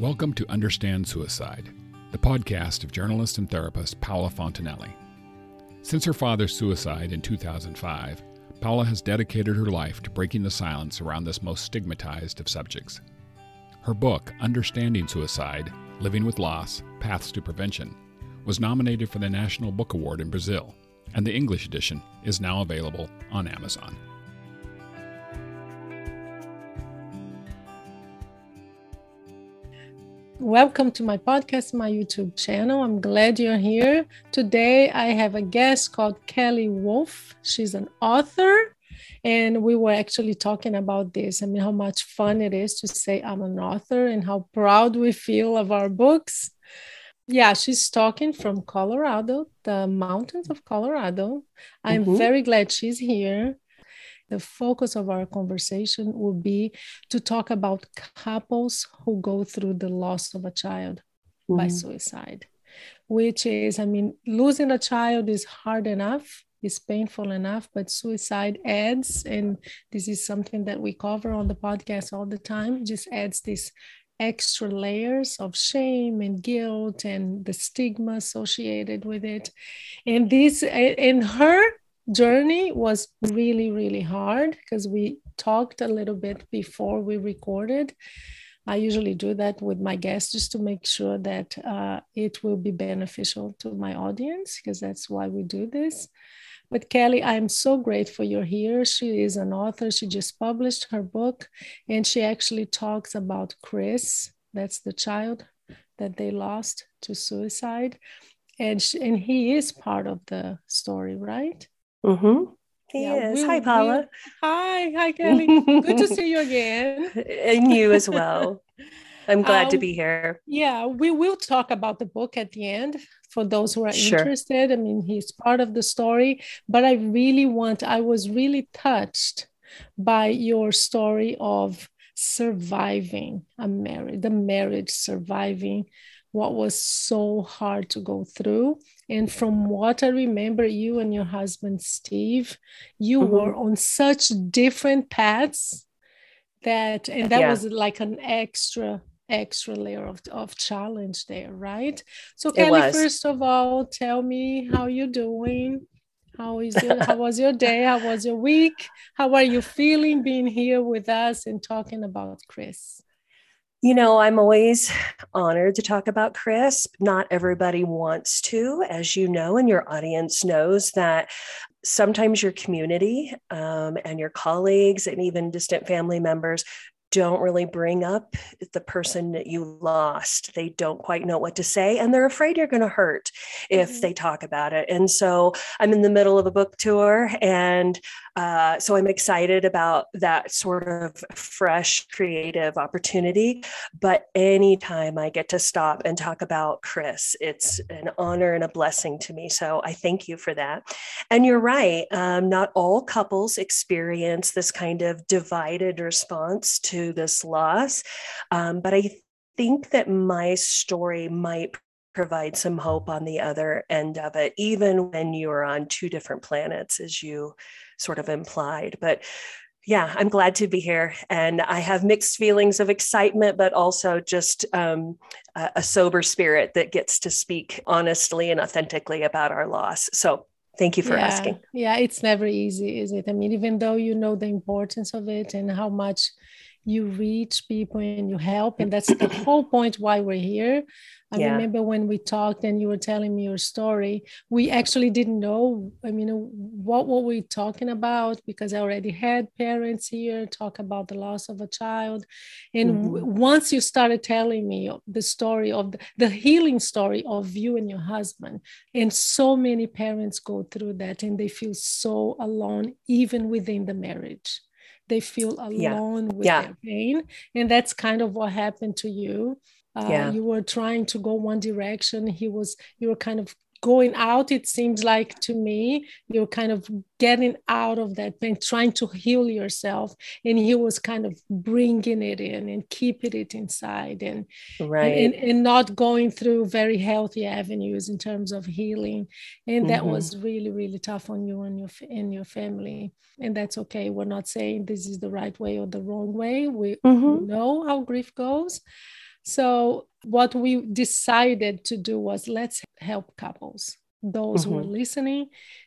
Welcome to Understand Suicide, the podcast of journalist and therapist Paula Fontenelle. Since her father's suicide in 2005, Paula has dedicated her life to breaking the silence around this most stigmatized of subjects. Her book, Understanding Suicide Living with Loss Paths to Prevention, was nominated for the National Book Award in Brazil, and the English edition is now available on Amazon. Welcome to my podcast, my YouTube channel. I'm glad you're here. Today I have a guest called Kelly Wolf. She's an author, and we were actually talking about this. I mean, how much fun it is to say I'm an author and how proud we feel of our books. Yeah, she's talking from Colorado, the mountains of Colorado. I'm mm-hmm. very glad she's here the focus of our conversation will be to talk about couples who go through the loss of a child mm-hmm. by suicide, which is, I mean, losing a child is hard enough, is painful enough, but suicide adds, and this is something that we cover on the podcast all the time, just adds this extra layers of shame and guilt and the stigma associated with it and this and her journey was really, really hard because we talked a little bit before we recorded. I usually do that with my guests just to make sure that uh, it will be beneficial to my audience because that's why we do this. But Kelly, I'm so grateful you're here. She is an author. She just published her book and she actually talks about Chris. That's the child that they lost to suicide. And, she, and he is part of the story, right? Mm-hmm. He yeah, is. We, hi, Paula. We, hi, hi, Kelly. Good to see you again. and you as well. I'm glad um, to be here. Yeah, we will talk about the book at the end for those who are sure. interested. I mean, he's part of the story, but I really want, I was really touched by your story of surviving a marriage, the marriage surviving what was so hard to go through. And from what I remember, you and your husband, Steve, you mm-hmm. were on such different paths that, and that yeah. was like an extra extra layer of, of challenge there right so kelly first of all tell me how you're doing how is your, how was your day how was your week how are you feeling being here with us and talking about chris you know, I'm always honored to talk about Chris. Not everybody wants to, as you know, and your audience knows that sometimes your community um, and your colleagues and even distant family members don't really bring up the person that you lost. They don't quite know what to say, and they're afraid you're going to hurt if mm-hmm. they talk about it. And so I'm in the middle of a book tour, and uh, so I'm excited about that sort of fresh, creative opportunity. But anytime I get to stop and talk about Chris, it's an honor and a blessing to me. So I thank you for that. And you're right, um, not all couples experience this kind of divided response to this loss. Um, but I think that my story might provide some hope on the other end of it, even when you're on two different planets, as you sort of implied. But yeah, I'm glad to be here. And I have mixed feelings of excitement, but also just um, a, sober spirit that gets to speak honestly and authentically about our loss. So thank you for yeah, asking. Yeah, it's never easy, is it? I mean, even though you know the importance of it and how much you reach people and you help and that's the whole point why we're here i yeah. remember when we talked and you were telling me your story we actually didn't know i mean what were we talking about because i already had parents here talk about the loss of a child and mm-hmm. once you started telling me the story of the, the healing story of you and your husband and so many parents go through that and they feel so alone even within the marriage they feel alone yeah. with yeah. their pain and that's kind of what happened to you uh, yeah. you were trying to go one direction. He was you were kind of going out it seems like to me. You're kind of getting out of that pain trying to heal yourself. And he was kind of bringing it in and keeping it inside and right and, and, not going through very healthy avenues in terms of healing. And that mm-hmm. was really really tough on you and your and your family. And that's okay. We're not saying this is the right way or the wrong way. We mm-hmm. know how grief goes So, what we decided to do was let's help couples, those mm-hmm. who are mm-hmm. listening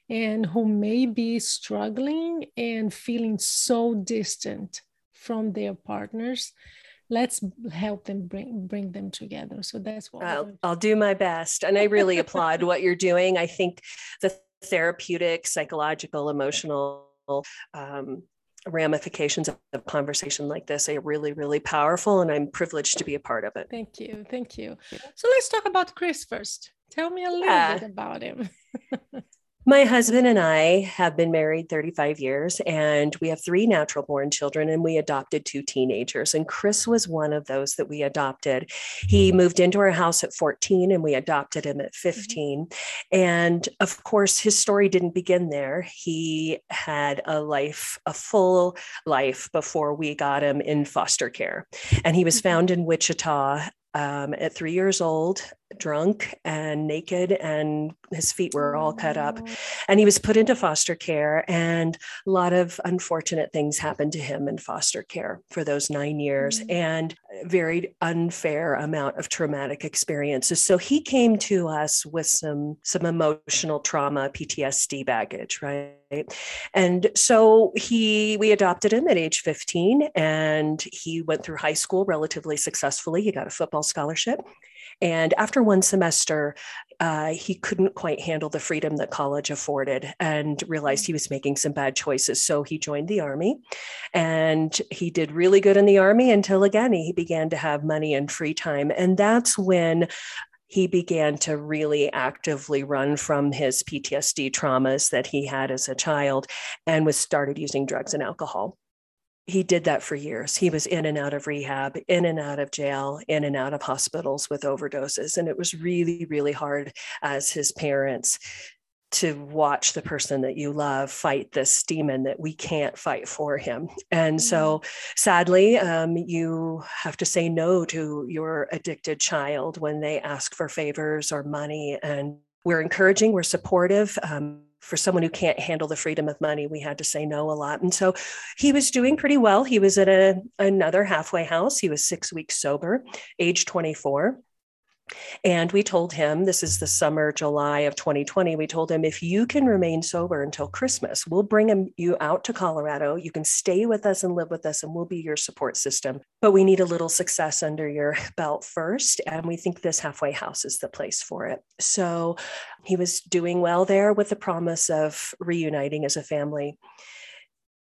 and who may be struggling and feeling so distant from their partners let's help them bring bring them together so that's what I'll, I'll do my best and i really applaud what you're doing i think the therapeutic psychological emotional um, ramifications of a conversation like this are really really powerful and i'm privileged to be a part of it. Thank you thank you. So let's talk about chris first. Tell me a little yeah. bit about him My husband and I have been married 35 years, and we have three natural born children, and we adopted two teenagers. And Chris was one of those that we adopted. He moved into our house at 14, and we adopted him at mm-hmm. 15. And of course, his story didn't begin there. He had a life, a full life before we got him in foster care. And he was mm-hmm. found in Wichita um, at three years old, drunk and naked, and his feet were all cut up. And he was put into foster care, and a lot of unfortunate things happened to him in foster care for those nine years, mm-hmm. and very unfair amount of traumatic experiences. So he came to us with some some emotional trauma, PTSD baggage, right? And so he we adopted him at age 15 and he went through high school relatively successfully. He got a football scholarship. And after one semester, uh, he couldn't quite handle the freedom that college afforded and realized he was making some bad choices. So he joined the army and he did really good in the army until again he began to have money and free time. And that's when he began to really actively run from his PTSD traumas that he had as a child and was started using drugs and alcohol. He did that for years. He was in and out of rehab, in and out of jail, in and out of hospitals with overdoses. And it was really, really hard as his parents to watch the person that you love fight this demon that we can't fight for him. And so, mm-hmm. sadly, um, you have to say no to your addicted child when they ask for favors or money. And we're encouraging, we're supportive. Um, for someone who can't handle the freedom of money, we had to say no a lot. And so he was doing pretty well. He was at a, another halfway house. He was six weeks sober, age 24. And we told him, this is the summer, July of 2020, we told him, if you can remain sober until Christmas, we'll bring him, you out to Colorado. You can stay with us and live with us, and we'll be your support system. But we need a little success under your belt first. And we think this halfway house is the place for it. So he was doing well there with the promise of reuniting as a family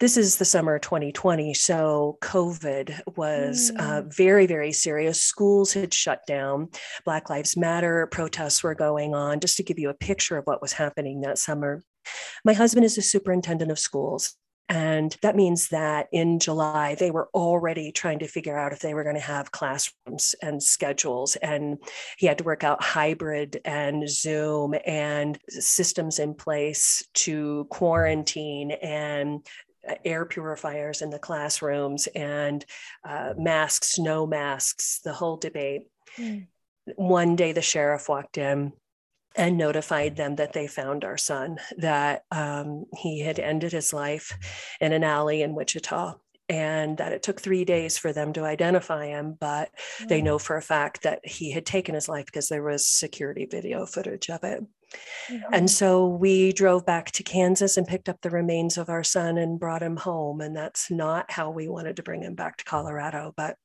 this is the summer of 2020 so covid was mm. uh, very very serious schools had shut down black lives matter protests were going on just to give you a picture of what was happening that summer my husband is a superintendent of schools and that means that in July, they were already trying to figure out if they were going to have classrooms and schedules. And he had to work out hybrid and Zoom and systems in place to quarantine and air purifiers in the classrooms and uh, masks, no masks, the whole debate. Mm. One day the sheriff walked in and notified them that they found our son, that um, he had ended his life in an alley in Wichita. And that it took three days for them to identify him, but mm. they know for a fact that he had taken his life because there was security video footage of it. Mm-hmm. And so we drove back to Kansas and picked up the remains of our son and brought him home. And that's not how we wanted to bring him back to Colorado, but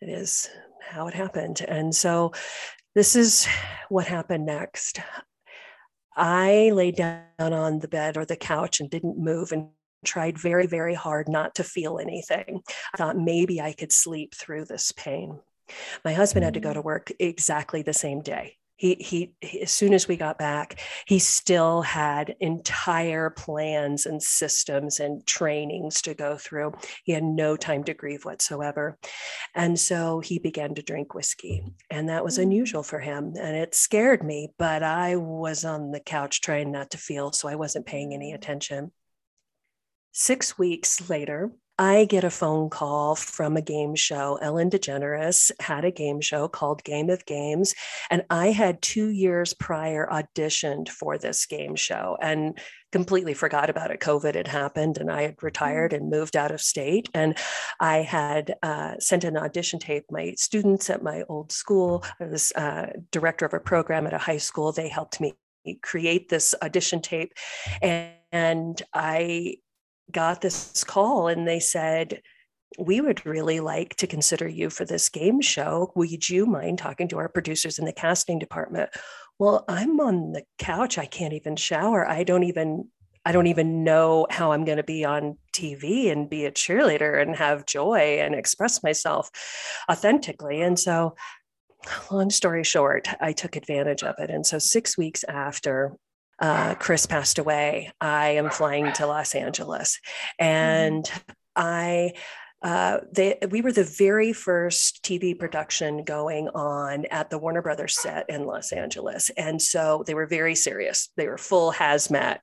it is how it happened. And so this is what happened next. I laid down on the bed or the couch and didn't move and tried very, very hard not to feel anything. I thought maybe I could sleep through this pain. My husband had to go to mm. work exactly the same day he, he, he, as soon as we got back he still had entire plans and systems and trainings to go through. He had no time to grieve whatsoever. And so he began to drink whiskey and that was mm. unusual for him and it scared me but i was on the couch trying not to feel so i wasn't paying any attention. Six weeks later I get a phone call from a game show. Ellen DeGeneres had a game show called Game of Games. And I had two years prior auditioned for this game show. And completely forgot about it. COVID had happened and I had retired and moved out of state. And I had uh, sent an audition tape. My students at my old school, I was uh, director of a program at a high school. They helped me create this audition tape. And, and I got this call and they said, we would really like to consider you for this game show. Would you mind talking to our producers in the casting department? Well, I'm on the couch. I can't even shower. I don't even I don't even know how I'm going to be on TV and be a cheerleader and have joy and express myself authentically. And so, long story short, I took advantage of it. And so, six weeks after uh, Chris passed away, I am flying to Los Angeles. Mm-hmm. And I uh, they, we were the very first TV production going on at the Warner Brothers set in Los Angeles. And so they were very serious. They were full hazmat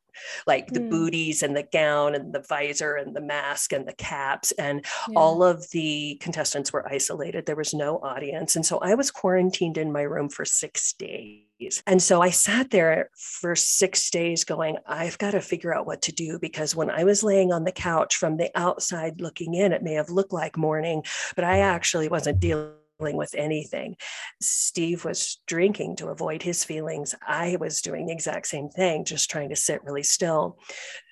like the mm. booties and the gown and the visor and the mask and the caps. And yeah. all of the contestants were isolated. There was no audience. And so I was quarantined in my room for six days. And so I sat there for six days going, I've got to figure out what to do because when I was laying on the couch from the outside looking in, it may have looked like mourning, but I actually wasn't dealing with anything. Steve was drinking to avoid his feelings. I was doing the exact same thing, just trying to sit really still.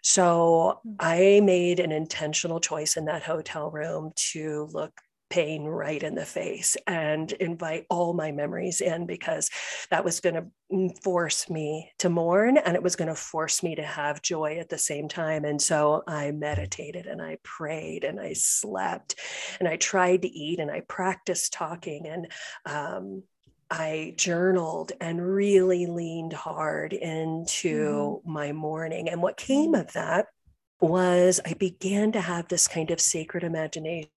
So hmm. I made an intentional choice in that hotel room to look pain right in the face and invite all my memories in because that was going to force me to mourn and it was going to force me to have joy at the same time. And so I meditated and I prayed and I slept and I tried to eat and I practiced talking and, um, I journaled and really leaned hard into mm. my mourning. And what came mm-hmm. of that was I began to have this kind of sacred imagination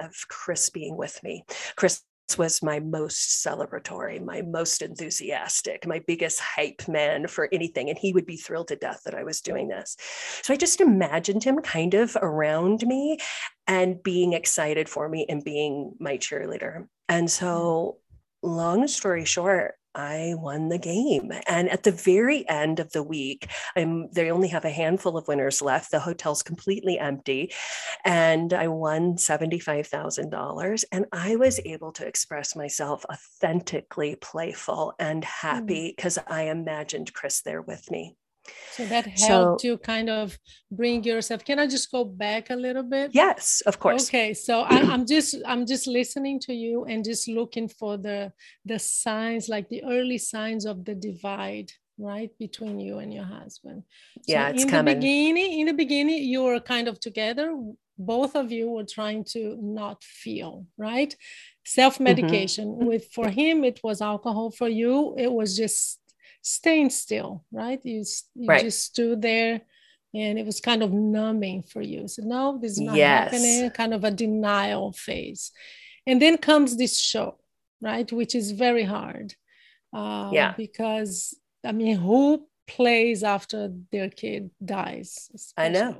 of Chris being with me. Chris was my most celebratory, my most enthusiastic, my biggest hype man for anything. And he would be thrilled to death that I was doing this. So I just imagined him kind of around me and being excited for me and being my cheerleader. And mm. so, long story short, I won the game. And at the very end of the week, I'm, they only have a handful of winners left. The hotel's completely empty. And I won $75,000. And I was able to express myself authentically playful and happy because mm. I imagined Chris there with me. So that helped so, you kind of bring yourself. Can I just go back a little bit? Yes, of course. Okay, so I, I'm just I'm just listening to you and just looking for the the signs, like the early signs of the divide, right, between you and your husband. So yeah, it's in coming. the beginning. In the beginning, you were kind of together. Both of you were trying to not feel right. Self medication. Mm-hmm. With for him, it was alcohol. For you, it was just staying still, right? You, you right. just stood there and it was kind of numbing for you. So, no, this is not yes. happening, kind of a denial phase. And then comes this show, right? Which is very hard. Uh, yeah. Because, I mean, who plays after their kid dies? I know.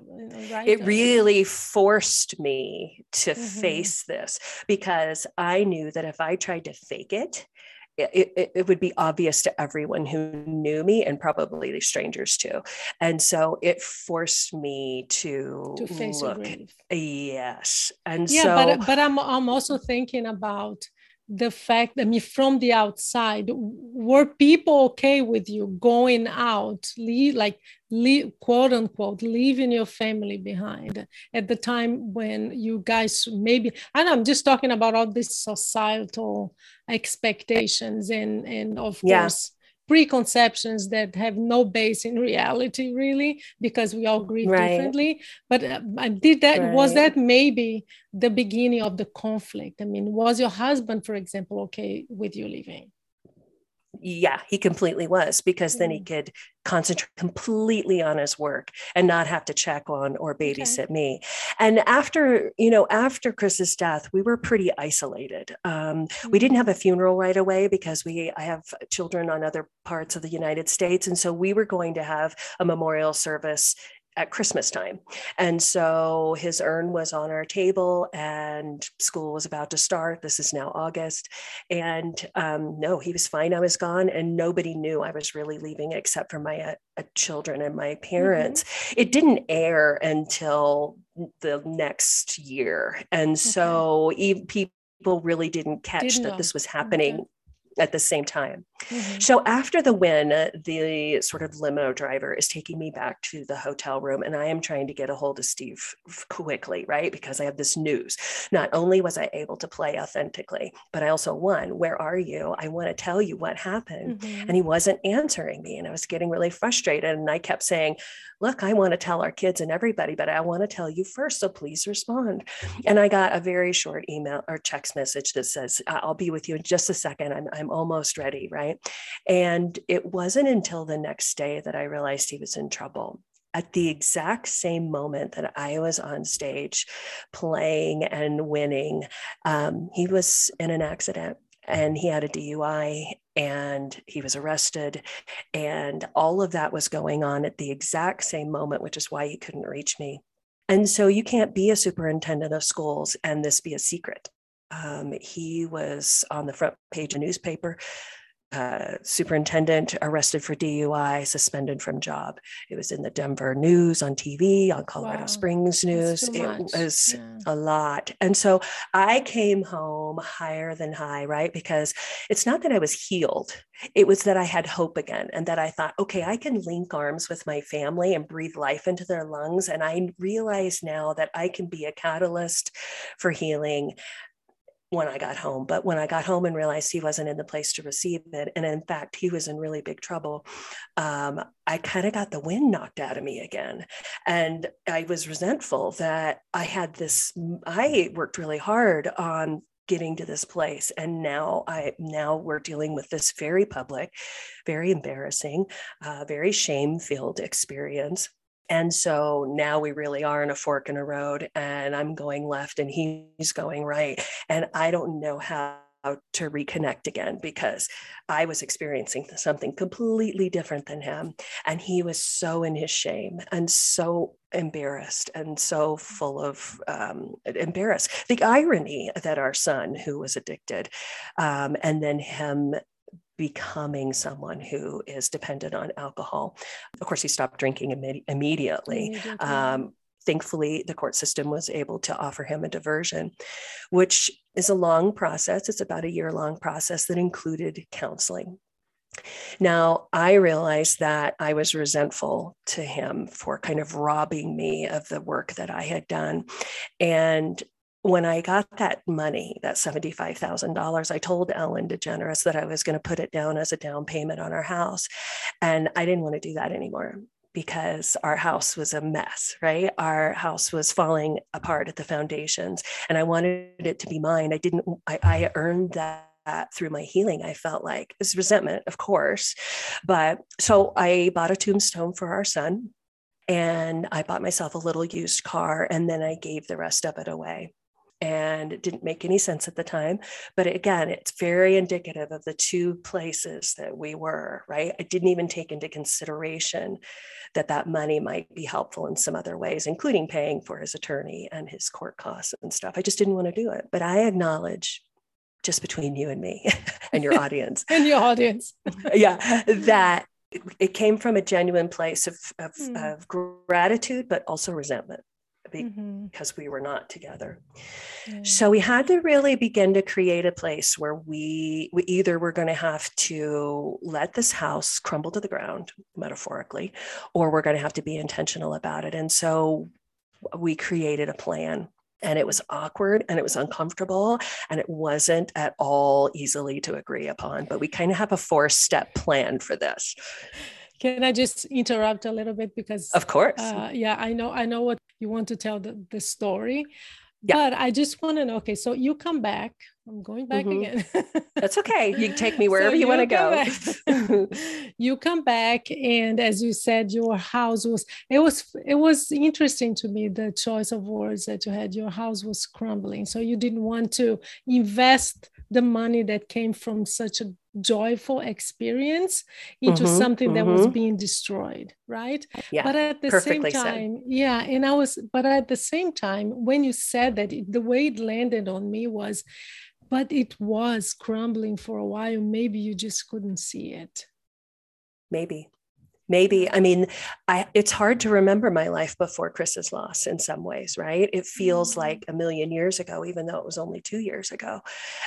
Right? It really forced me to mm-hmm. face this because I knew that if I tried to fake it, it, it, it, would be obvious to everyone who knew me and probably the strangers too. And so it forced me to, to face look. Yes. And yeah, so, but, but I'm, I'm also thinking about the fact i mean from the outside were people okay with you going out leave like leave quote unquote leaving your family behind at the time when you guys maybe and i'm just talking about all these societal expectations and and of yeah. course preconceptions that have no base in reality really because we all grieve right. differently but uh, did that right. was that maybe the beginning of the conflict i mean was your husband for example okay with you leaving yeah, he completely was because then he mm. could concentrate completely on his work and not have to check on or babysit okay. me. And after, you know, after Chris's death, we were pretty isolated. Um, mm-hmm. We didn't mm. have a funeral right away because we, I have children on other parts of the United States. And so we were going to have a memorial service at Christmas time. And so his urn was on our table and school was about to start. This is now August. And um, no, he was fine. I was gone and nobody knew I was really leaving except for my uh, uh children and my parents. Mm-hmm. It didn't air until the next year. And okay. so people really didn't catch didn't that know. this was happening okay at the same time. Mm-hmm. So after the win, the sort of limo driver is taking me back to the hotel room, and I am trying to get a hold of Steve quickly, right? Because I have this news. Not only was I able to play authentically, but I also won. Where are you? I want to tell you what happened. Mm-hmm. And he wasn't answering me, and I was getting really frustrated. And I kept saying, Look, I want to tell our kids and everybody, but I want to tell you first. So please respond. And I got a very short email or text message that says, I'll be with you in just a second. I'm, I'm almost ready, right? And it wasn't until the next day that I realized he was in trouble at the exact same moment that I was on stage playing and winning, um, he was in an accident and he had a DUI and he was arrested. And all of that was going on at the exact same moment, which is why he couldn't reach me. And so you can't be a superintendent of schools and this be a secret. Um, he was on the front page of newspaper uh, superintendent arrested for DUI, suspended from job. It was in the Denver news on TV, on Colorado wow. Springs news. It was yeah. a lot. And so I came home higher than high, right? Because it's not that I was healed, it was that I had hope again and that I thought, okay, I can link arms with my family and breathe life into their lungs. And I realize now that I can be a catalyst for healing when I got home. But when I got home and realized he wasn't in the place to receive it, and in fact, he was in really big trouble, um, I kind of got the wind knocked out of me again. And I was resentful that I had this, I worked really hard on getting to this place and now i now we're dealing with this very public very embarrassing uh, very shame filled experience and so now we really are in a fork in a road, and I'm going left and he's going right. And I don't know how to reconnect again because I was experiencing something completely different than him. And he was so in his shame and so embarrassed and so full of um, embarrassed. The irony that our son, who was addicted, um, and then him becoming someone who is dependent on alcohol. Of course, he stopped drinking Im- immediately. immediately. Um, thankfully, the court system was able to offer him a diversion, which is a long process. It's about a year long process that included counseling. Now, I realized that I was resentful to him for kind of robbing me of the work that I had done. And when I got that money, that $75,000, I told Ellen DeGeneres that I was going to put it down as a down payment on our house. And I didn't want to do that anymore because our house was a mess, right? Our house was falling apart at the foundations and I wanted it to be mine. I didn't, I, I earned that through my healing. I felt like it's resentment, of course. But so I bought a tombstone for our son and I bought myself a little used car and then I gave the rest of it away and it didn't make any sense at the time. But again, it's very indicative of the two places that we were, right? I didn't even take into consideration that that money might be helpful in some other ways, including paying for his attorney and his court costs and stuff. I just didn't want to do it. But I acknowledge just between you and me and your audience and your audience yeah that it came from a genuine place of, of, mm. of gratitude but also resentment mm-hmm. because we were not together. Yeah. So we had to really begin to create a place where we, we either were going to have to let this house crumble to the ground, metaphorically, or we're going to have to be intentional about it. And so we created a plan and it was awkward and it was uncomfortable and it wasn't at all easily to agree upon but we kind of have a four step plan for this can I just interrupt a little bit because of course. Uh, yeah, I know I know what you want to tell the, the story. Yeah. But I just want to know, okay, so you come back. I'm going back mm-hmm. again. That's okay. You take me wherever so you, you want to go. you come back and as you said, your house was it was it was interesting to me the choice of words that you had. Your house was crumbling. So you didn't want to invest the money that came from such a joyful experience into mm-hmm, something mm-hmm. that was mm-hmm. being destroyed right yeah but at the same time said. yeah and i was but at the same time when you said that the way it landed on me was but it was crumbling for a while maybe you just couldn't see it maybe maybe i mean i it's hard to remember my life before chris's loss in some ways right it feels mm-hmm. like a million years ago even though it was only two years ago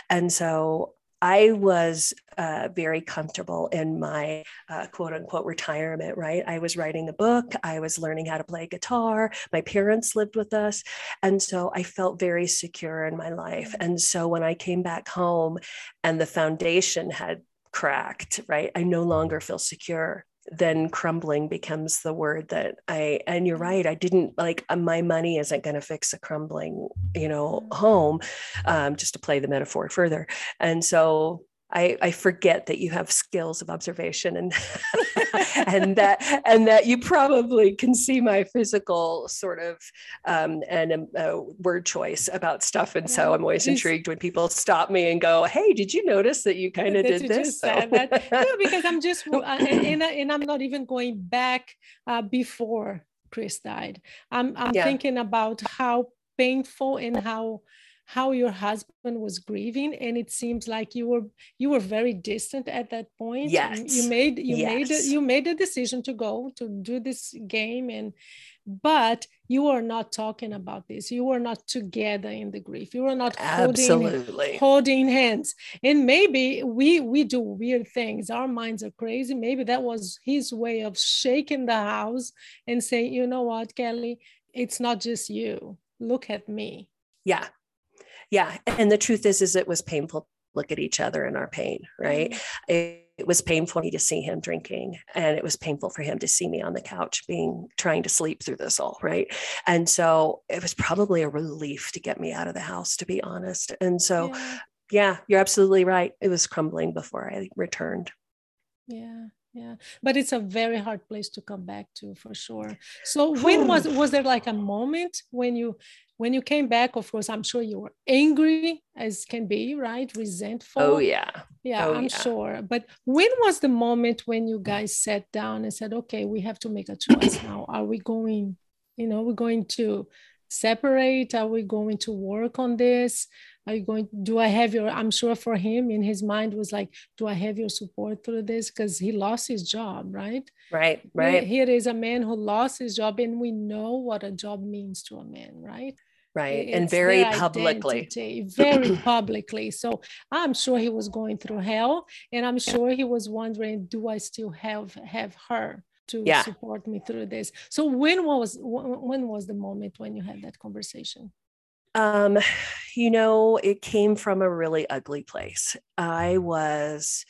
and so I was uh, very comfortable in my uh, quote unquote retirement, right? I was writing a book, I was learning how to play guitar, my parents lived with us. And so I felt very secure in my life. And so when I came back home and the foundation had cracked, right, I no longer feel secure then crumbling becomes the word that I, and you're right, I didn't like uh, my money isn't going to fix a crumbling, you know, mm. home, um, just to play the metaphor further. And so I, I forget that you have skills of observation and and that and that you probably can see my physical sort of um, and um, uh, word choice about stuff and so I'm always intrigued when people stop me and go hey did you notice that you kind of did this so. that. no, because I'm just uh, and, and, I'm not even going back uh, before Chris died I'm, I'm yeah. thinking about how painful and how how your husband was grieving and it seems like you were you were very distant at that point. Yes. you made you yes. made you made a decision to go to do this game and but you are not talking about this. You are not together in the grief. You are not Absolutely. holding, holding hands. And maybe we we do weird things. Our minds are crazy. Maybe that was his way of shaking the house and saying you know what kelly? It's not just you. Look at me. Yeah yeah and the truth is is it was painful look at each other in our pain right? Mm-hmm. it, it, was painful for me to see him drinking and it was painful for him to see me on the couch being trying to sleep through this all right? And so it was probably a relief to get me out of the house to be honest. And so yeah, yeah you're absolutely right. It was crumbling before i returned. Yeah yeah but it's a very hard place to come back to for sure. So when was was there like a moment when you when you came back? Of course i'm sure you were angry as can be right? Oh, Resentful. oh yeah. Yeah oh, i'm yeah. sure. But when was the moment when you guys sat down and said okay we have to make a choice now. Are we going you know we're going to separate? Are we going to work on this? Are you going do i have your i'm sure for him in his mind was like do i have your support through this? Because he lost his job right? Right right. here is a man who lost his job and we know what a job means to a man right? Right it's and very publicly. very publicly. So i'm sure he was going through hell and i'm sure he was wondering do i still have have her to yeah. support me through this. So when was when was the moment when you had that conversation? Um you know it came from a really ugly place. I was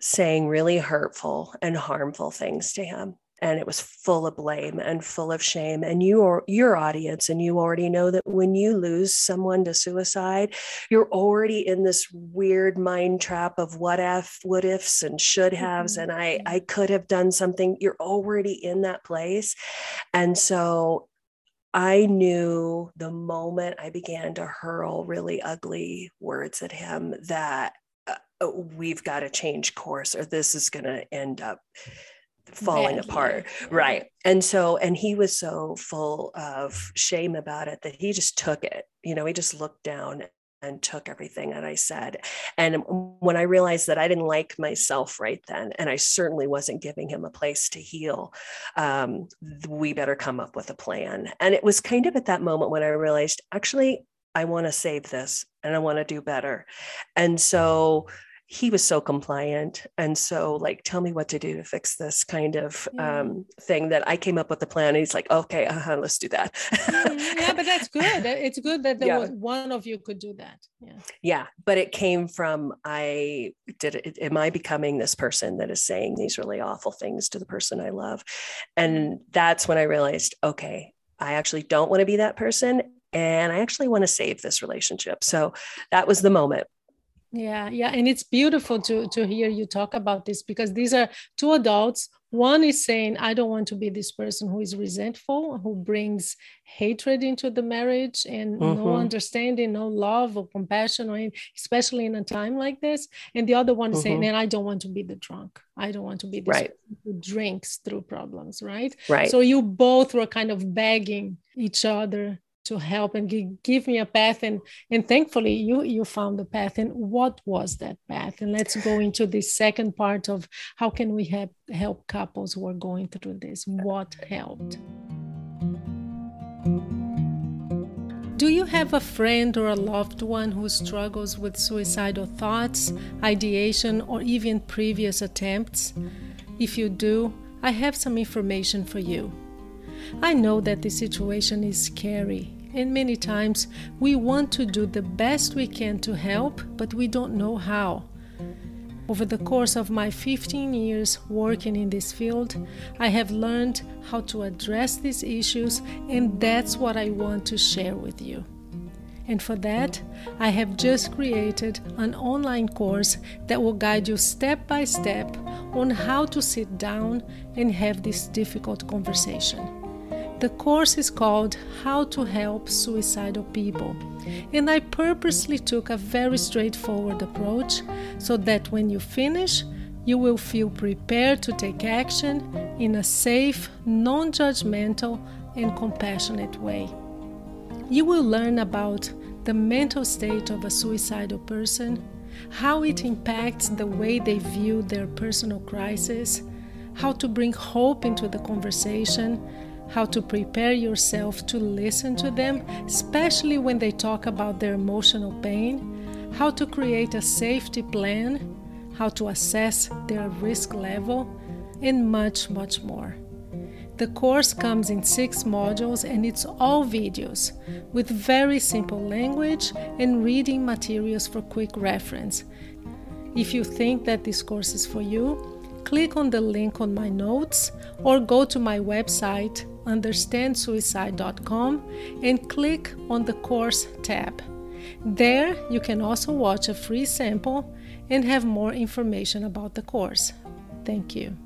saying really hurtful and harmful things to him and it was full of blame and full of shame and you or your audience and you already know that when you lose someone to suicide you're already in this weird mind trap of what if what ifs and should haves mm-hmm. and i i could have done something. You're already in that place. And so I knew the moment I began to hurl really ugly words at him that uh, we've got to change course or this is going to end up falling apart right and so and he was so full of shame about it that he just took it you know he just looked down and took everything that I said. And when I realized that I didn't like myself right then, and I certainly wasn't giving him a place to heal, um, we better come up with a plan. And it was kind of at that moment when I realized, actually, I want to save this and I want to do better. And so he was so compliant and so like tell me what to do to fix this kind of yeah. um, thing that i came up with the plan and he's like okay uh-huh, let's do that yeah but that's good it's good that there yeah. was one of you could do that yeah yeah but it came from i did it am i becoming this person that is saying these really awful things to the person i love and mm-hmm. that's when i realized okay i actually don't want to be that person and i actually want to save this relationship so that was the moment Yeah, yeah, and it's beautiful to to hear you talk about this because these are two adults. One is saying, "I don't want to be this person who is resentful, who brings hatred into the marriage, and mm-hmm. no understanding, no love or compassion, or in, especially in a time like this." And the other one mm-hmm. saying, "And I don't want to be the drunk. I don't want to be this right. who drinks through problems." Right. Right. So you both were kind of begging each other to help and give me a path. And and thankfully you you found the path. And what was that path? And let's go into the second part of how can we help help couples who are going through this? What helped? Do you have a friend or a loved one who struggles with suicidal thoughts ideation or even previous attempts? If you do i have some information for you. I know that the situation is scary, and many times we want to do the best we can to help, but we don't know how. Over the course of my 15 years working in this field, I have learned how to address these issues, and that's what I want to share with you. And for that, I have just created an online course that will guide you step by step on how to sit down and have this difficult conversation. The course is called How to Help Suicidal People, and I purposely took a very straightforward approach so that when you finish, you will feel prepared to take action in a safe, non judgmental, and compassionate way. You will learn about the mental state of a suicidal person, how it impacts the way they view their personal crisis, how to bring hope into the conversation how to prepare yourself to listen to them, especially when they talk about their emotional pain, how to create a safety plan, how to assess their risk level, and much, much more. The course comes in six modules and it's all videos with very simple language and reading materials for quick reference. If you think that this course is for you, click on the link on my notes or go to my website understandsuicide.com and click on the course tab. There, you can also watch a free sample and have more information about the course. Thank you.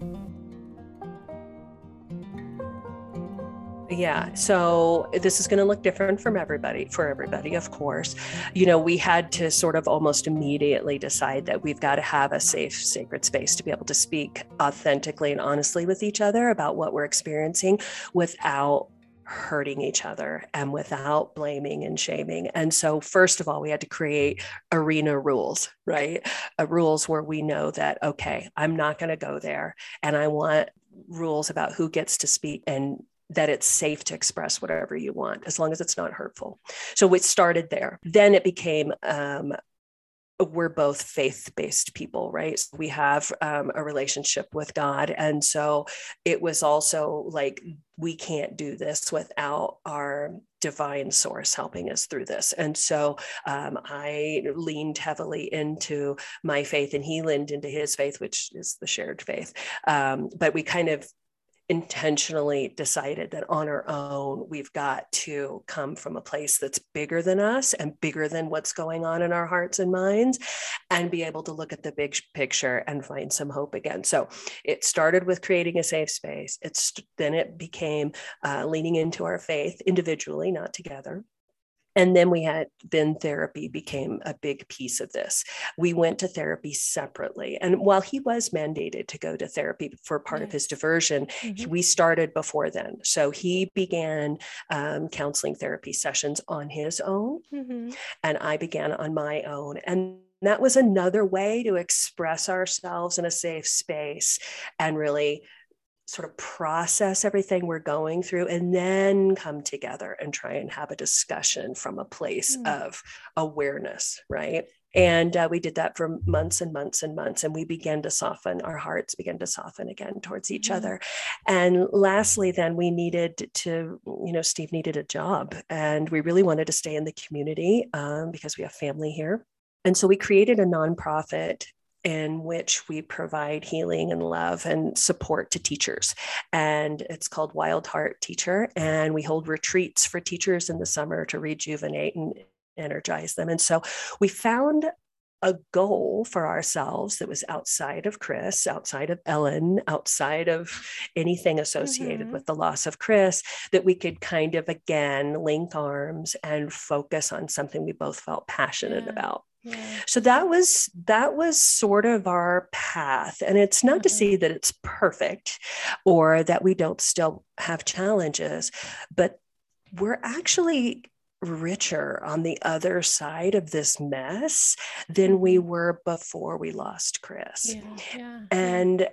Yeah. So this is going to look different from everybody, for everybody, of course. You know, we had to sort of almost immediately decide that we've got to have a safe, sacred space to be able to speak authentically and honestly with each other about what we're experiencing without hurting each other and without blaming and shaming. And so, first of all, we had to create arena rules, right? Uh, rules where we know that, okay, I'm not going to go there. And I want rules about who gets to speak and that it's safe to express whatever you want as long as it's not hurtful. So it started there. Then it became um, we're both faith based people, right? So we have um, a relationship with God. And so it was also like, we can't do this without our divine source helping us through this. And so um, I leaned heavily into my faith, and he leaned into his faith, which is the shared faith. Um, but we kind of intentionally decided that on our own, we've got to come from a place that's bigger than us and bigger than what's going on in our hearts and minds, and be able to look at the big picture and find some hope again. So it started with creating a safe space. It's then it became uh, leaning into our faith individually, not together and then we had then therapy became a big piece of this. We went to therapy separately. And while he was mandated to go to therapy for part of his diversion mm-hmm. we started before then. So he began um, counseling therapy sessions on his own. Mm-hmm. and i began on my own. And that was another way to express ourselves in a safe space and really sort of process everything we're going through and then come together and try and have a discussion from a place mm. of awareness right and uh, we did that for months and months and months and we began to soften our hearts began to soften again towards each mm. other and lastly then we needed to you know steve needed a job and we really wanted to stay in the community um, because we have family here and so we created a nonprofit in which we provide healing and love and support to teachers. And it's called Wild Heart Teacher. And we hold retreats for teachers in the summer to rejuvenate and energize them. And so we found a goal for ourselves that was outside of Chris, outside of Ellen, outside of anything associated mm-hmm. with the loss of Chris, that we could kind of again link arms and focus on something we both felt passionate yeah. about. Yeah. So that was that was sort of our path and it's not mm-hmm. to say that it's perfect or that we don't still have challenges but we're actually richer on the other side of this mess than we mm-hmm. were before we lost Chris. Yeah, yeah, and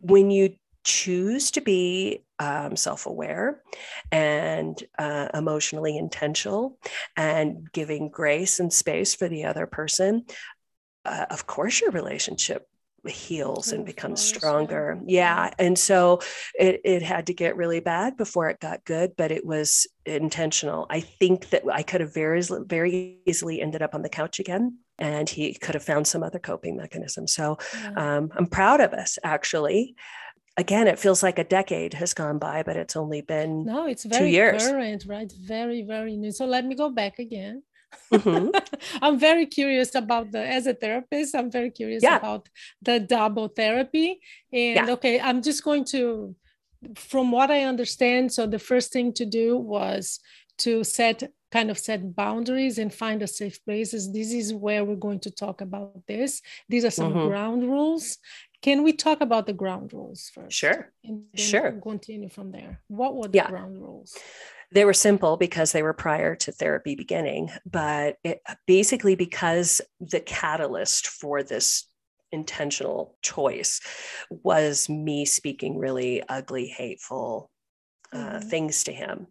when you choose to be um, self aware and uh, emotionally intentional and giving grace and space for the other person, uh, of course, your relationship heals and becomes stronger. Yeah. And so it, it had to get really bad before it got good, but it was intentional. I think that I could have very, very easily ended up on the couch again and he could have found some other coping mechanism. So um, I'm proud of us actually. Again, it feels like a decade has gone by, but it's only been no, it's very two years. current, right? Very, very new. So let me go back again. Mm-hmm. I'm very curious about the as a therapist. I'm very curious yeah. about the double therapy. And yeah. okay, I'm just going to, from what I understand. So the first thing to do was to set kind of set boundaries and find a safe places. This is where we're going to talk about this. These are some mm-hmm. ground rules. Can we talk about the ground rules first? Sure. sure. Continue from there. What were the yeah. ground rules? they were simple because they were prior to therapy beginning, but it, basically because the catalyst for this intentional choice was me speaking really ugly, hateful uh, mm-hmm. things to him.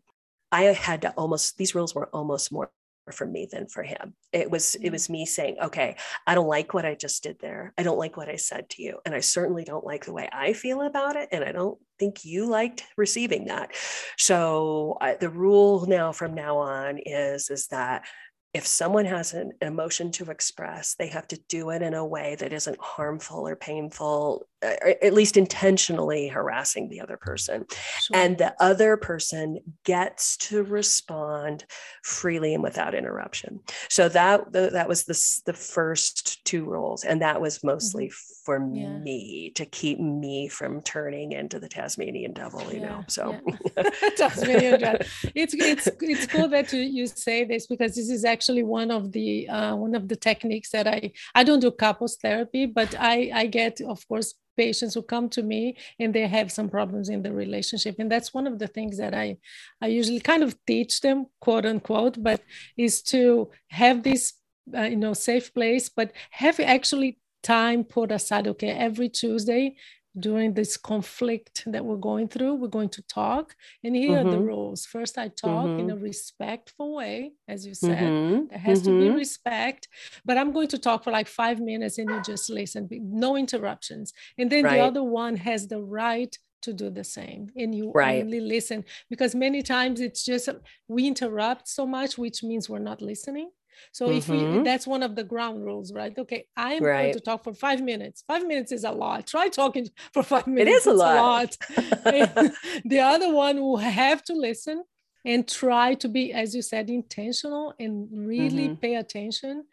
I had to almost, these rules were almost more for me than for him. It was it was me saying, "Okay, I don't like what I just did there. I don't like what I said to you, and I certainly don't like the way I feel about it, and I don't think you liked receiving that." So I, the rule now from now on is is that if someone has an emotion to express, they have to do it in a way that isn't harmful or painful, at least intentionally harassing the other person. Sure. And the other person gets to respond freely and without interruption. So that that was the, the first two rules. And that was mostly mm-hmm. for yeah. me to keep me from turning into the Tasmanian devil, you yeah. know. So yeah. Tasmanian devil. It's it's it's cool that you, you say this because this is actually actually one of the uh, one of the techniques that I I don't do couples therapy, but I I get of course patients who come to me and they have some problems in the relationship. And that's one of the things that i i usually kind of teach them quote unquote but is to have this uh, you know safe place but have actually time put aside okay every tuesday during this conflict that we're going through we're going to talk and here mm-hmm. are the mm-hmm. rules first i talk mm-hmm. in a mm-hmm. respectful way as you said mm-hmm. there has to be mm-hmm. respect but i'm going to talk for like five minutes and you just listen no interruptions and then right. the other one has the right to do the same and you right. only listen because many times it's just we interrupt so much which means we're not listening so mm-hmm. if we mm-hmm. that's one of the ground rules, right? Okay, I'm right. going to talk for five minutes. Five minutes is a lot. Try talking for five minutes. It is a lot. A lot. the other one will have to listen and try to be, as you said, intentional and really mm-hmm. pay attention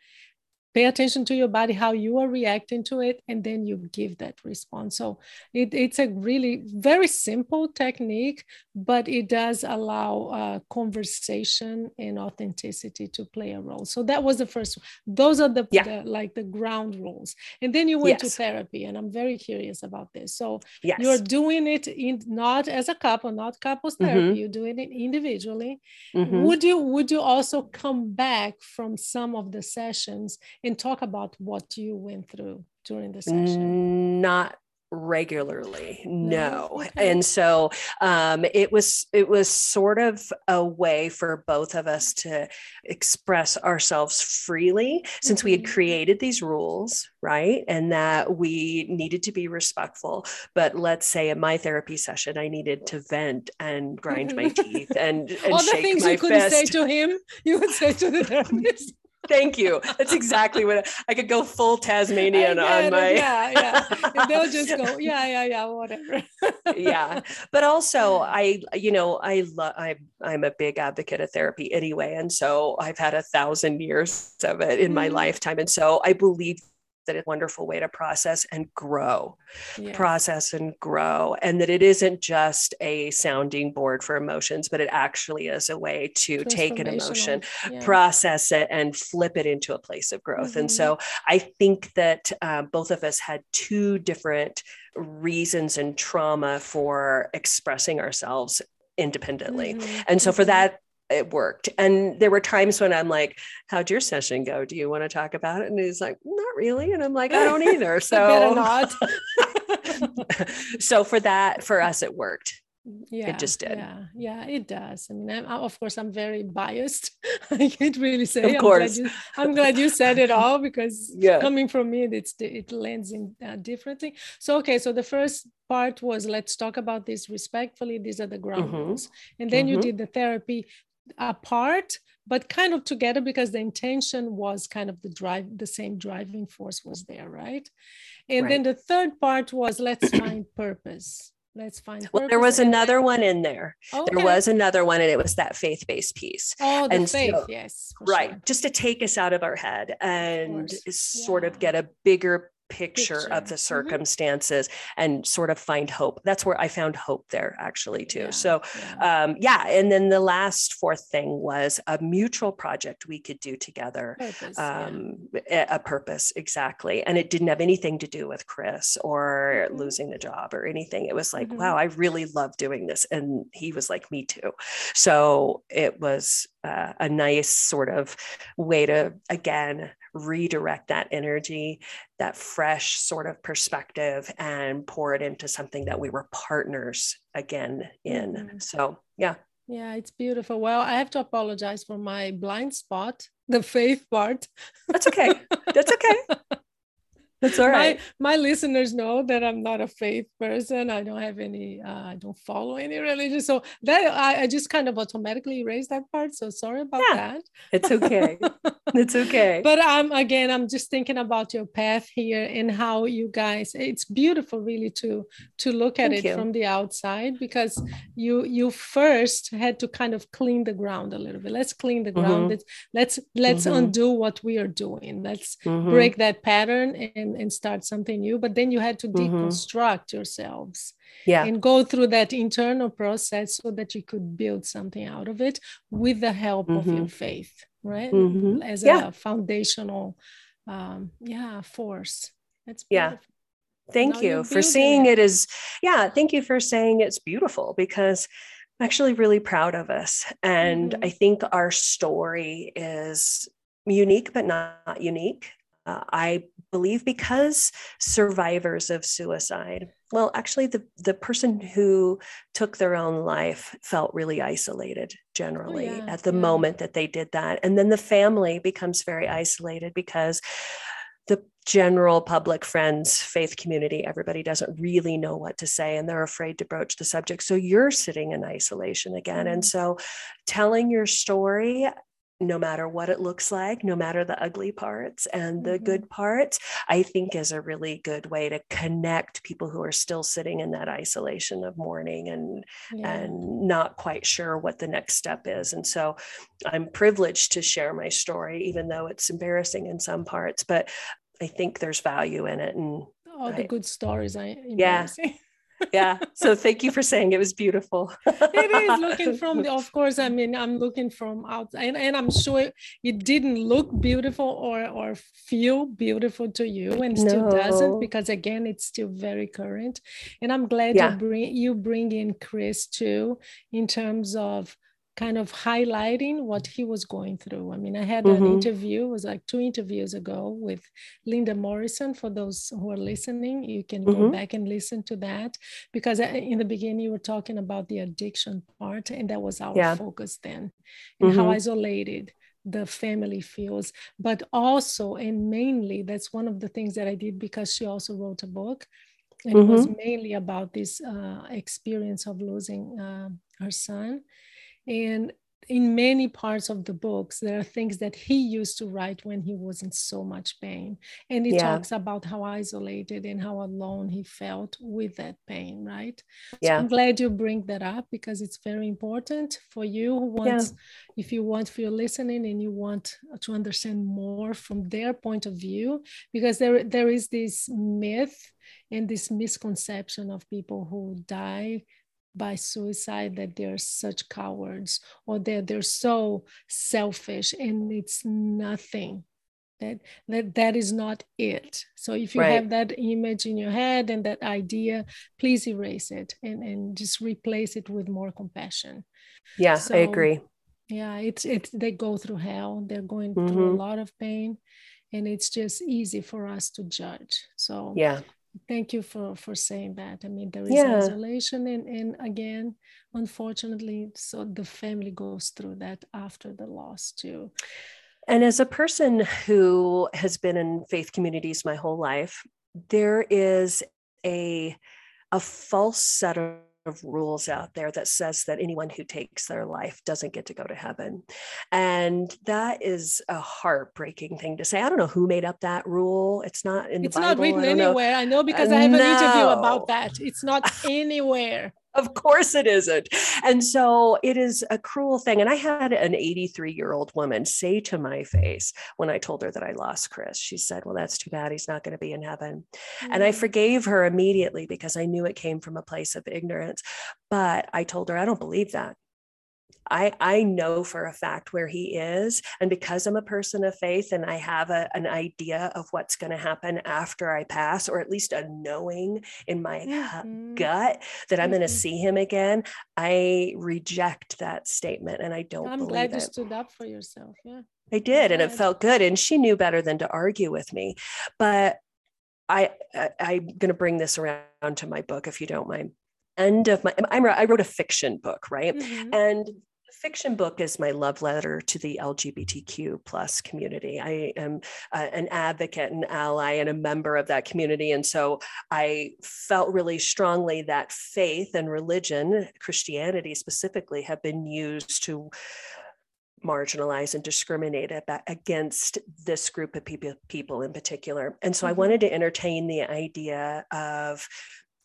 pay attention to your body how you are reacting to it and then you give that response so it, it's a really very simple technique but it does allow uh, conversation and authenticity to play a role so that was the first those are the, yeah. the like the ground rules and then you went yes. to therapy and i'm very curious about this so yes. you're doing it in not as a couple not couples therapy mm-hmm. you're doing it individually mm-hmm. would you would you also come back from some of the sessions and talk about what you went through during the session not regularly no, okay. and so um, it was it was sort of a way for both of us to express ourselves freely since mm-hmm. we had mm-hmm. created these rules right and that we needed to be respectful but let's say in my therapy session i needed to vent and grind my teeth and, and all the things you couldn't fist. say to him you would say to the therapist Thank you. That's exactly what I, I could go full Tasmanian on my. Yeah, yeah. They'll just go, yeah, yeah, yeah, whatever. yeah, but also I, you know, I love. I'm I'm a big advocate of therapy anyway, and so I've had a thousand years of it in mm-hmm. my lifetime, and so I believe that it's a wonderful way to process and grow, yes. process and grow. And that it isn't just a sounding board for emotions, but it actually is a way to take an emotion, yeah. process it, and flip it into a place of growth. Mm-hmm. And so I think that uh, both of us had two different reasons and trauma for expressing ourselves independently. Mm-hmm. And so for mm-hmm. that it worked. And there were times when I'm like, How'd your session go? Do you want to talk about it? And he's like, Not really. And I'm like, I don't either. So not. so for that, for us, it worked. Yeah, it just did. Yeah, yeah, it does. I mean, I'm, of course, I'm very biased. I can't really say. Of course, I'm glad you, I'm glad you said it all because yeah. coming from me, it's it lands in uh, differently. So, okay, so the first part was let's talk about this respectfully. These are the ground mm-hmm. rules, and then mm-hmm. you did the therapy apart but kind of together because the intention was kind of the drive the same driving force was there right and right. then the third part was let's find purpose let's find well there was another then... one in there okay. there was another one and it was that faith-based piece oh the and faith so, yes right sure. just to take us out of our head and sort yeah. of get a bigger picture, picture. of the mm-hmm. circumstances mm-hmm. and sort of find hope. That's where I found hope there actually too. Yeah, so yeah. Um, yeah. And then the last fourth thing was a mutual project we could do together. Purpose, um, yeah. A purpose, exactly. And it didn't have anything to do with Chris or mm-hmm. losing the job or anything. It was like, mm-hmm. wow, I really love doing this. And he was like, me too. So it was uh, a nice sort of way to, again, redirect that energy, that fresh sort of perspective, and pour it into something that we were partners again in. Mm-hmm. So, yeah. Yeah, it's beautiful. Well, I have to apologize for my blind spot, the faith part. That's okay. That's okay. That's all right. My, my listeners know that I'm not a faith person. I don't have any, uh, I don't follow any religion. So that I, I just kind of automatically erase that part. So sorry about yeah, that. It's okay. it's okay. But um, again, I'm just thinking about your path here and how you guys, it's beautiful really to, to look at Thank it you. from the outside because you, you first had to kind of clean the ground a little bit. Let's clean the ground. Mm-hmm. Let's, let's, let's mm-hmm. undo what we are doing. Let's mm-hmm. break that pattern and and, and start something new but then you had to mm-hmm. deconstruct yourselves yeah and go through that internal process so that you could build something out of it with the help mm-hmm. of your mm-hmm. faith right mm-hmm. as yeah. a foundational um, yeah force that's beautiful. yeah thank now you for seeing it. it as yeah thank you for saying it's beautiful because I'm actually really proud of us and mm-hmm. i think our story is unique but not unique uh, I believe because survivors of suicide, well, actually, the, the person who took their own life felt really isolated generally oh, yeah, at the yeah. moment that they did that. And then the family becomes very isolated because the general public friends faith community everybody doesn't really know what to say and they're afraid to broach the subject so you're sitting in isolation again and mm-hmm. so telling your story no matter what it looks like, no matter the ugly parts and the mm-hmm. good parts, I think is a really good way to connect people who are still sitting in that isolation of mourning and yeah. and not quite sure what the next step is. And so I'm privileged to share my story, even though it's embarrassing in some parts, but I think there's value in it. And all the good stories I yeah. Yeah so thank you for saying it was beautiful it is looking from the of course i mean i'm looking from out and, and i'm sure it didn't look beautiful or or feel beautiful to you and no. still doesn't because again it's still very current and i'm glad yeah. you bring you bring in chris too in terms of kind of highlighting what he was going through. I mean, I had mm-hmm. an interview, it was like two interviews ago with Linda Morrison. For those who are listening, you can mm-hmm. go back and listen to that because in the beginning you were talking about the addiction part, and that was our yeah. focus then, and mm-hmm. how isolated the family feels but also and mainly that's one of the things that i did because she also wrote a book and it was mm-hmm. mainly about this uh, experience of losing uh, her son and in many parts of the books there are things that he used to write when he was in so much pain and he yeah. talks about how isolated and how alone he felt with that pain right yeah so i'm glad you bring that up because it's very important for you who wants yeah. if you want for your listening and you want to understand more from their point of view because there there is this myth and this misconception of people who die by suicide that they're such cowards or that they're so selfish and it's nothing. That that that is not it. So if you right. have that image in your head and that idea please erase it and and just replace it with more compassion. Yeah so, i agree. yeah it's it's they go through hell. They're going mm-hmm. through a lot of pain and it's just easy for us to judge. So yeah thank you for for saying that i mean there is yeah. isolation and and again unfortunately so the family goes through that after the loss too and as a person who has been in faith communities my whole life there is a a false set of of rules out there that says that anyone who takes their life doesn't get to go to heaven. And that is a heartbreaking thing to say. I don't know who made up that rule. It's not in the it's Bible. not written I anywhere. Know. I know because uh, I have an interview about that. It's not anywhere. Of course it isn't. And so it is a cruel thing. And I had an 83 year old woman say to my face when I told her that I lost Chris, she said, Well, that's too bad. He's not going to be in heaven. Mm-hmm. And I mm. forgave her immediately because I knew it came from a place of ignorance. But I told her, I don't believe that. I, I know for a fact where he is. And because I'm a person of faith and I have a, an idea of what's going to happen after I pass, or at least a knowing in my mm-hmm. gut that I'm mm-hmm. going to see him again, I reject that statement and I don't I'm glad you stood up for yourself. Yeah. I did. And it felt good. And she knew better than to argue with me. But I, I I'm going to bring this around to my book, if you don't mind end of my I'm, I wrote a fiction book right mm-hmm. and fiction book is my love letter to the lgbtq plus community i am uh, an advocate and ally and a member of that community and so i felt really strongly that faith and religion christianity specifically have been used to marginalize and discriminate against this group of people, people in particular. And so mm-hmm. I wanted to entertain the idea of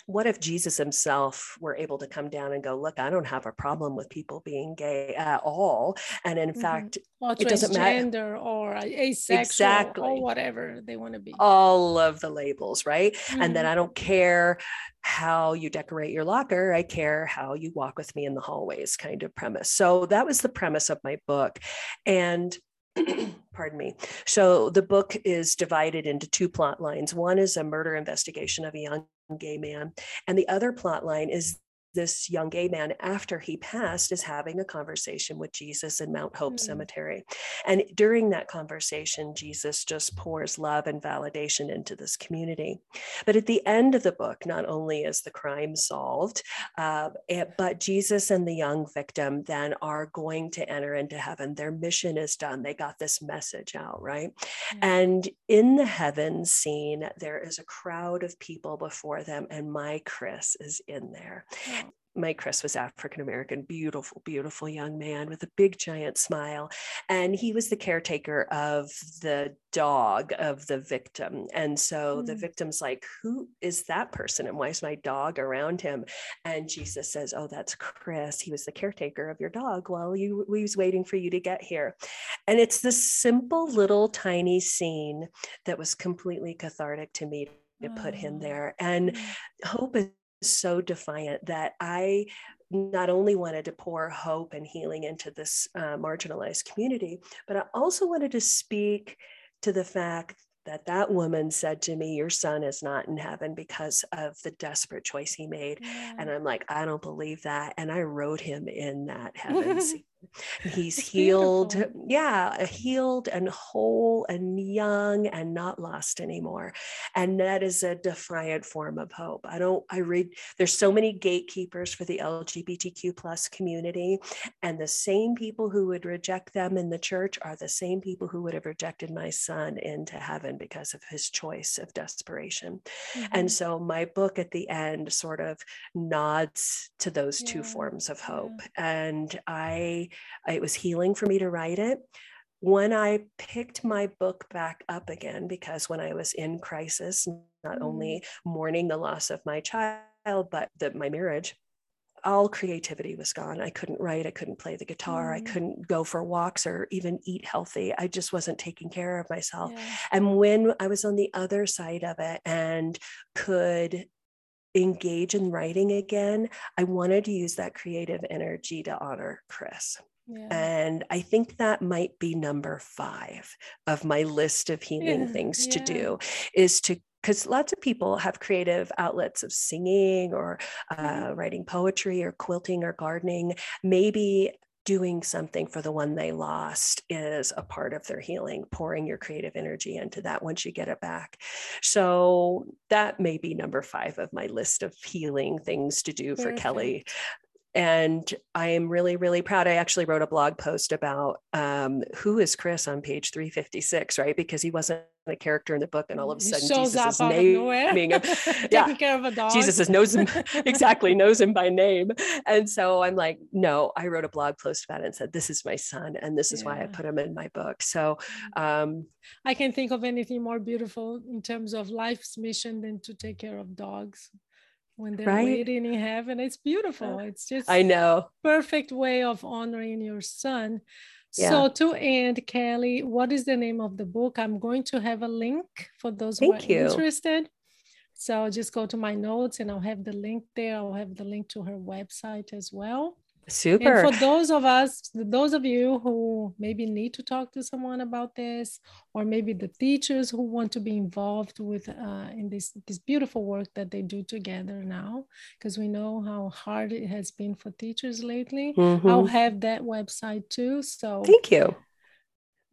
what if Jesus himself were able to come down and go, look, I don't have a problem with people being gay at all. And in mm-hmm. fact, or it doesn't matter. or asexual exactly. or whatever they want to be. All of the labels, right? Mm-hmm. And then mm-hmm. I don't care how you decorate your locker. I care how you walk with me in the hallways kind of premise. So that was the premise of my book. And pardon me. So the book is divided into two plot lines. One is a murder investigation of a young gay man, and the other plot line is this young gay man, after he passed, is having a conversation with Jesus in Mount Hope mm. Cemetery. And during that conversation, Jesus just pours love and validation into this community. But at the end of the book, not only is the crime solved, uh, it, but Jesus and the young victim then are going to enter into heaven. Their mission is done. They got this message out, right? Mm. And in the heaven scene, there is a crowd of people before them, and my Chris is in there. Oh my Chris was African American, beautiful, beautiful young man with a big giant smile. And he was the caretaker of the dog of the victim. And so mm. the victim's like, Who is that person? And why is my dog around him? And Jesus says, Oh, that's Chris. He was the caretaker of your dog while you he was waiting for you to get here. And it's this simple little tiny scene that was completely cathartic to me to put him there. And mm. hope is so defiant that I not only wanted to pour hope and healing into this uh, marginalized community, but I also wanted to speak to the fact that that woman said to me your son is not in heaven because of the desperate choice he made. Yeah. and i'm like i don't believe that. And i wrote him in that heaven He's it's healed. Beautiful. Yeah, healed and whole and young and not lost anymore. And that is a defiant form of hope. I don't, I read, there's so many gatekeepers for the LGBTQ plus community. And the same people who would reject them in the church are the same people who would have rejected my son into heaven because of his choice of desperation. Mm-hmm. And so my book at the end sort of nods to those yeah. two forms of hope. Yeah. And I it was healing for me to write it when I picked my book back up again, because when I was in crisis, not only mm. mourning the loss of my child, but the, my marriage, all creativity was gone. I couldn't write, I couldn't play the guitar, mm. I couldn't go for walks or even eat healthy. I just wasn't taking care of myself. Yeah. And when I was on the other side of it and could engage in writing again, I wanted to use that creative energy to honor Chris. Yeah. And I think that might be number five of my list of healing yeah. things yeah. to do is to because lots of people have creative outlets of singing or uh, mm-hmm. writing poetry or quilting or gardening. Maybe doing something for the one they lost is a part of their healing, pouring your creative energy into that once you get it back. So that may be number five of my list of healing things to do for Kelly and I am really, really proud. I actually wrote a blog post about um, who is Chris on page 356, right? Because he wasn't a character in the book, and all of a sudden Jesus is naming him. yeah, care of a dog. Jesus is knows him exactly, knows him by name. And so I'm like, no, I wrote a blog post about it and said, this is my son, and this is yeah. why I put him in my book. So mm. um, I can't think of anything more beautiful in terms of life's mission than to take care of dogs when they're right? waiting in heaven. It's beautiful. Uh, it's just I know perfect way of honoring your son. Yeah. So to end, Kelly, what is the name of the book? I'm going to have a link for those who Thank are you. interested. So just go to my notes and I'll have the link there. I'll have the link to her website as well. Super. And for those of us, those of you who maybe need to talk to someone about this, or maybe the teachers who want to be involved with uh, in this this beautiful work that they do together now, because we know how hard it has been for teachers lately. Mm-hmm. I'll have that website too. So thank you.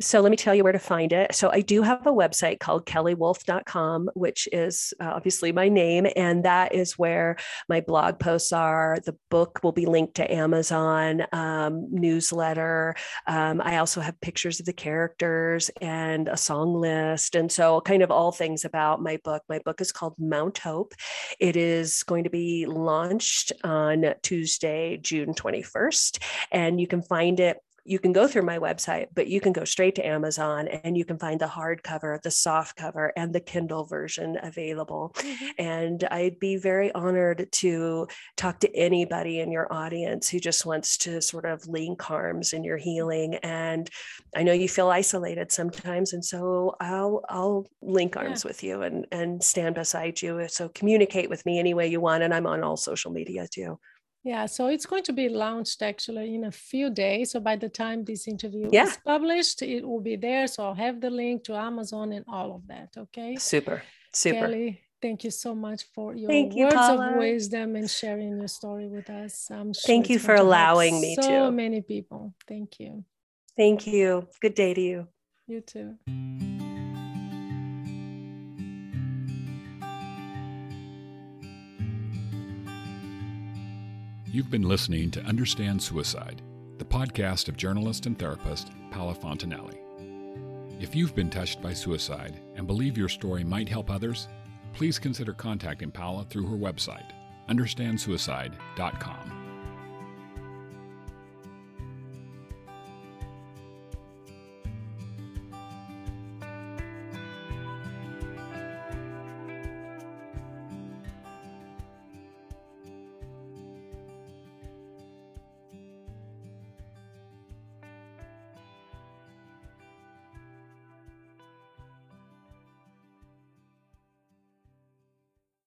So let me tell you where to find it. So I do have a website called kellywolf.com, which is uh, obviously my name. And that is where my blog posts are. The book will be linked to Amazon um, newsletter. Um, I also have pictures of the characters and a song list. And so kind of all things about my book. My book is called Mount Hope. It is going to be launched on Tuesday, June 21st. And you can find it you can go through my website, but you can go straight to Amazon and you can find the hardcover, the soft cover, and the Kindle version available. Mm-hmm. And I'd be very honored to talk to anybody in your audience who just wants to sort of link arms in your healing. And I know you feel isolated sometimes, and so I'll I'll link arms yeah. with you and and stand beside you. So communicate with me any way you want, and I'm on all social media too. Yeah, so it's going to be launched actually in a few days. So by the time this interview yeah. is published, it will be there. So I'll have the link to Amazon and all of that. Okay. Super. Super. Kelly, thank you so much for your thank words of wisdom and sharing your story with us. I'm sure thank you for allowing me so to. So many people. Thank you. Thank you. Good day to you. You too. You've been listening to Understand Suicide, the podcast of journalist and therapist Paula Fontenelle. If you've been touched by suicide and believe your story might help others, please consider contacting Paola through her website, understandsuicide.com.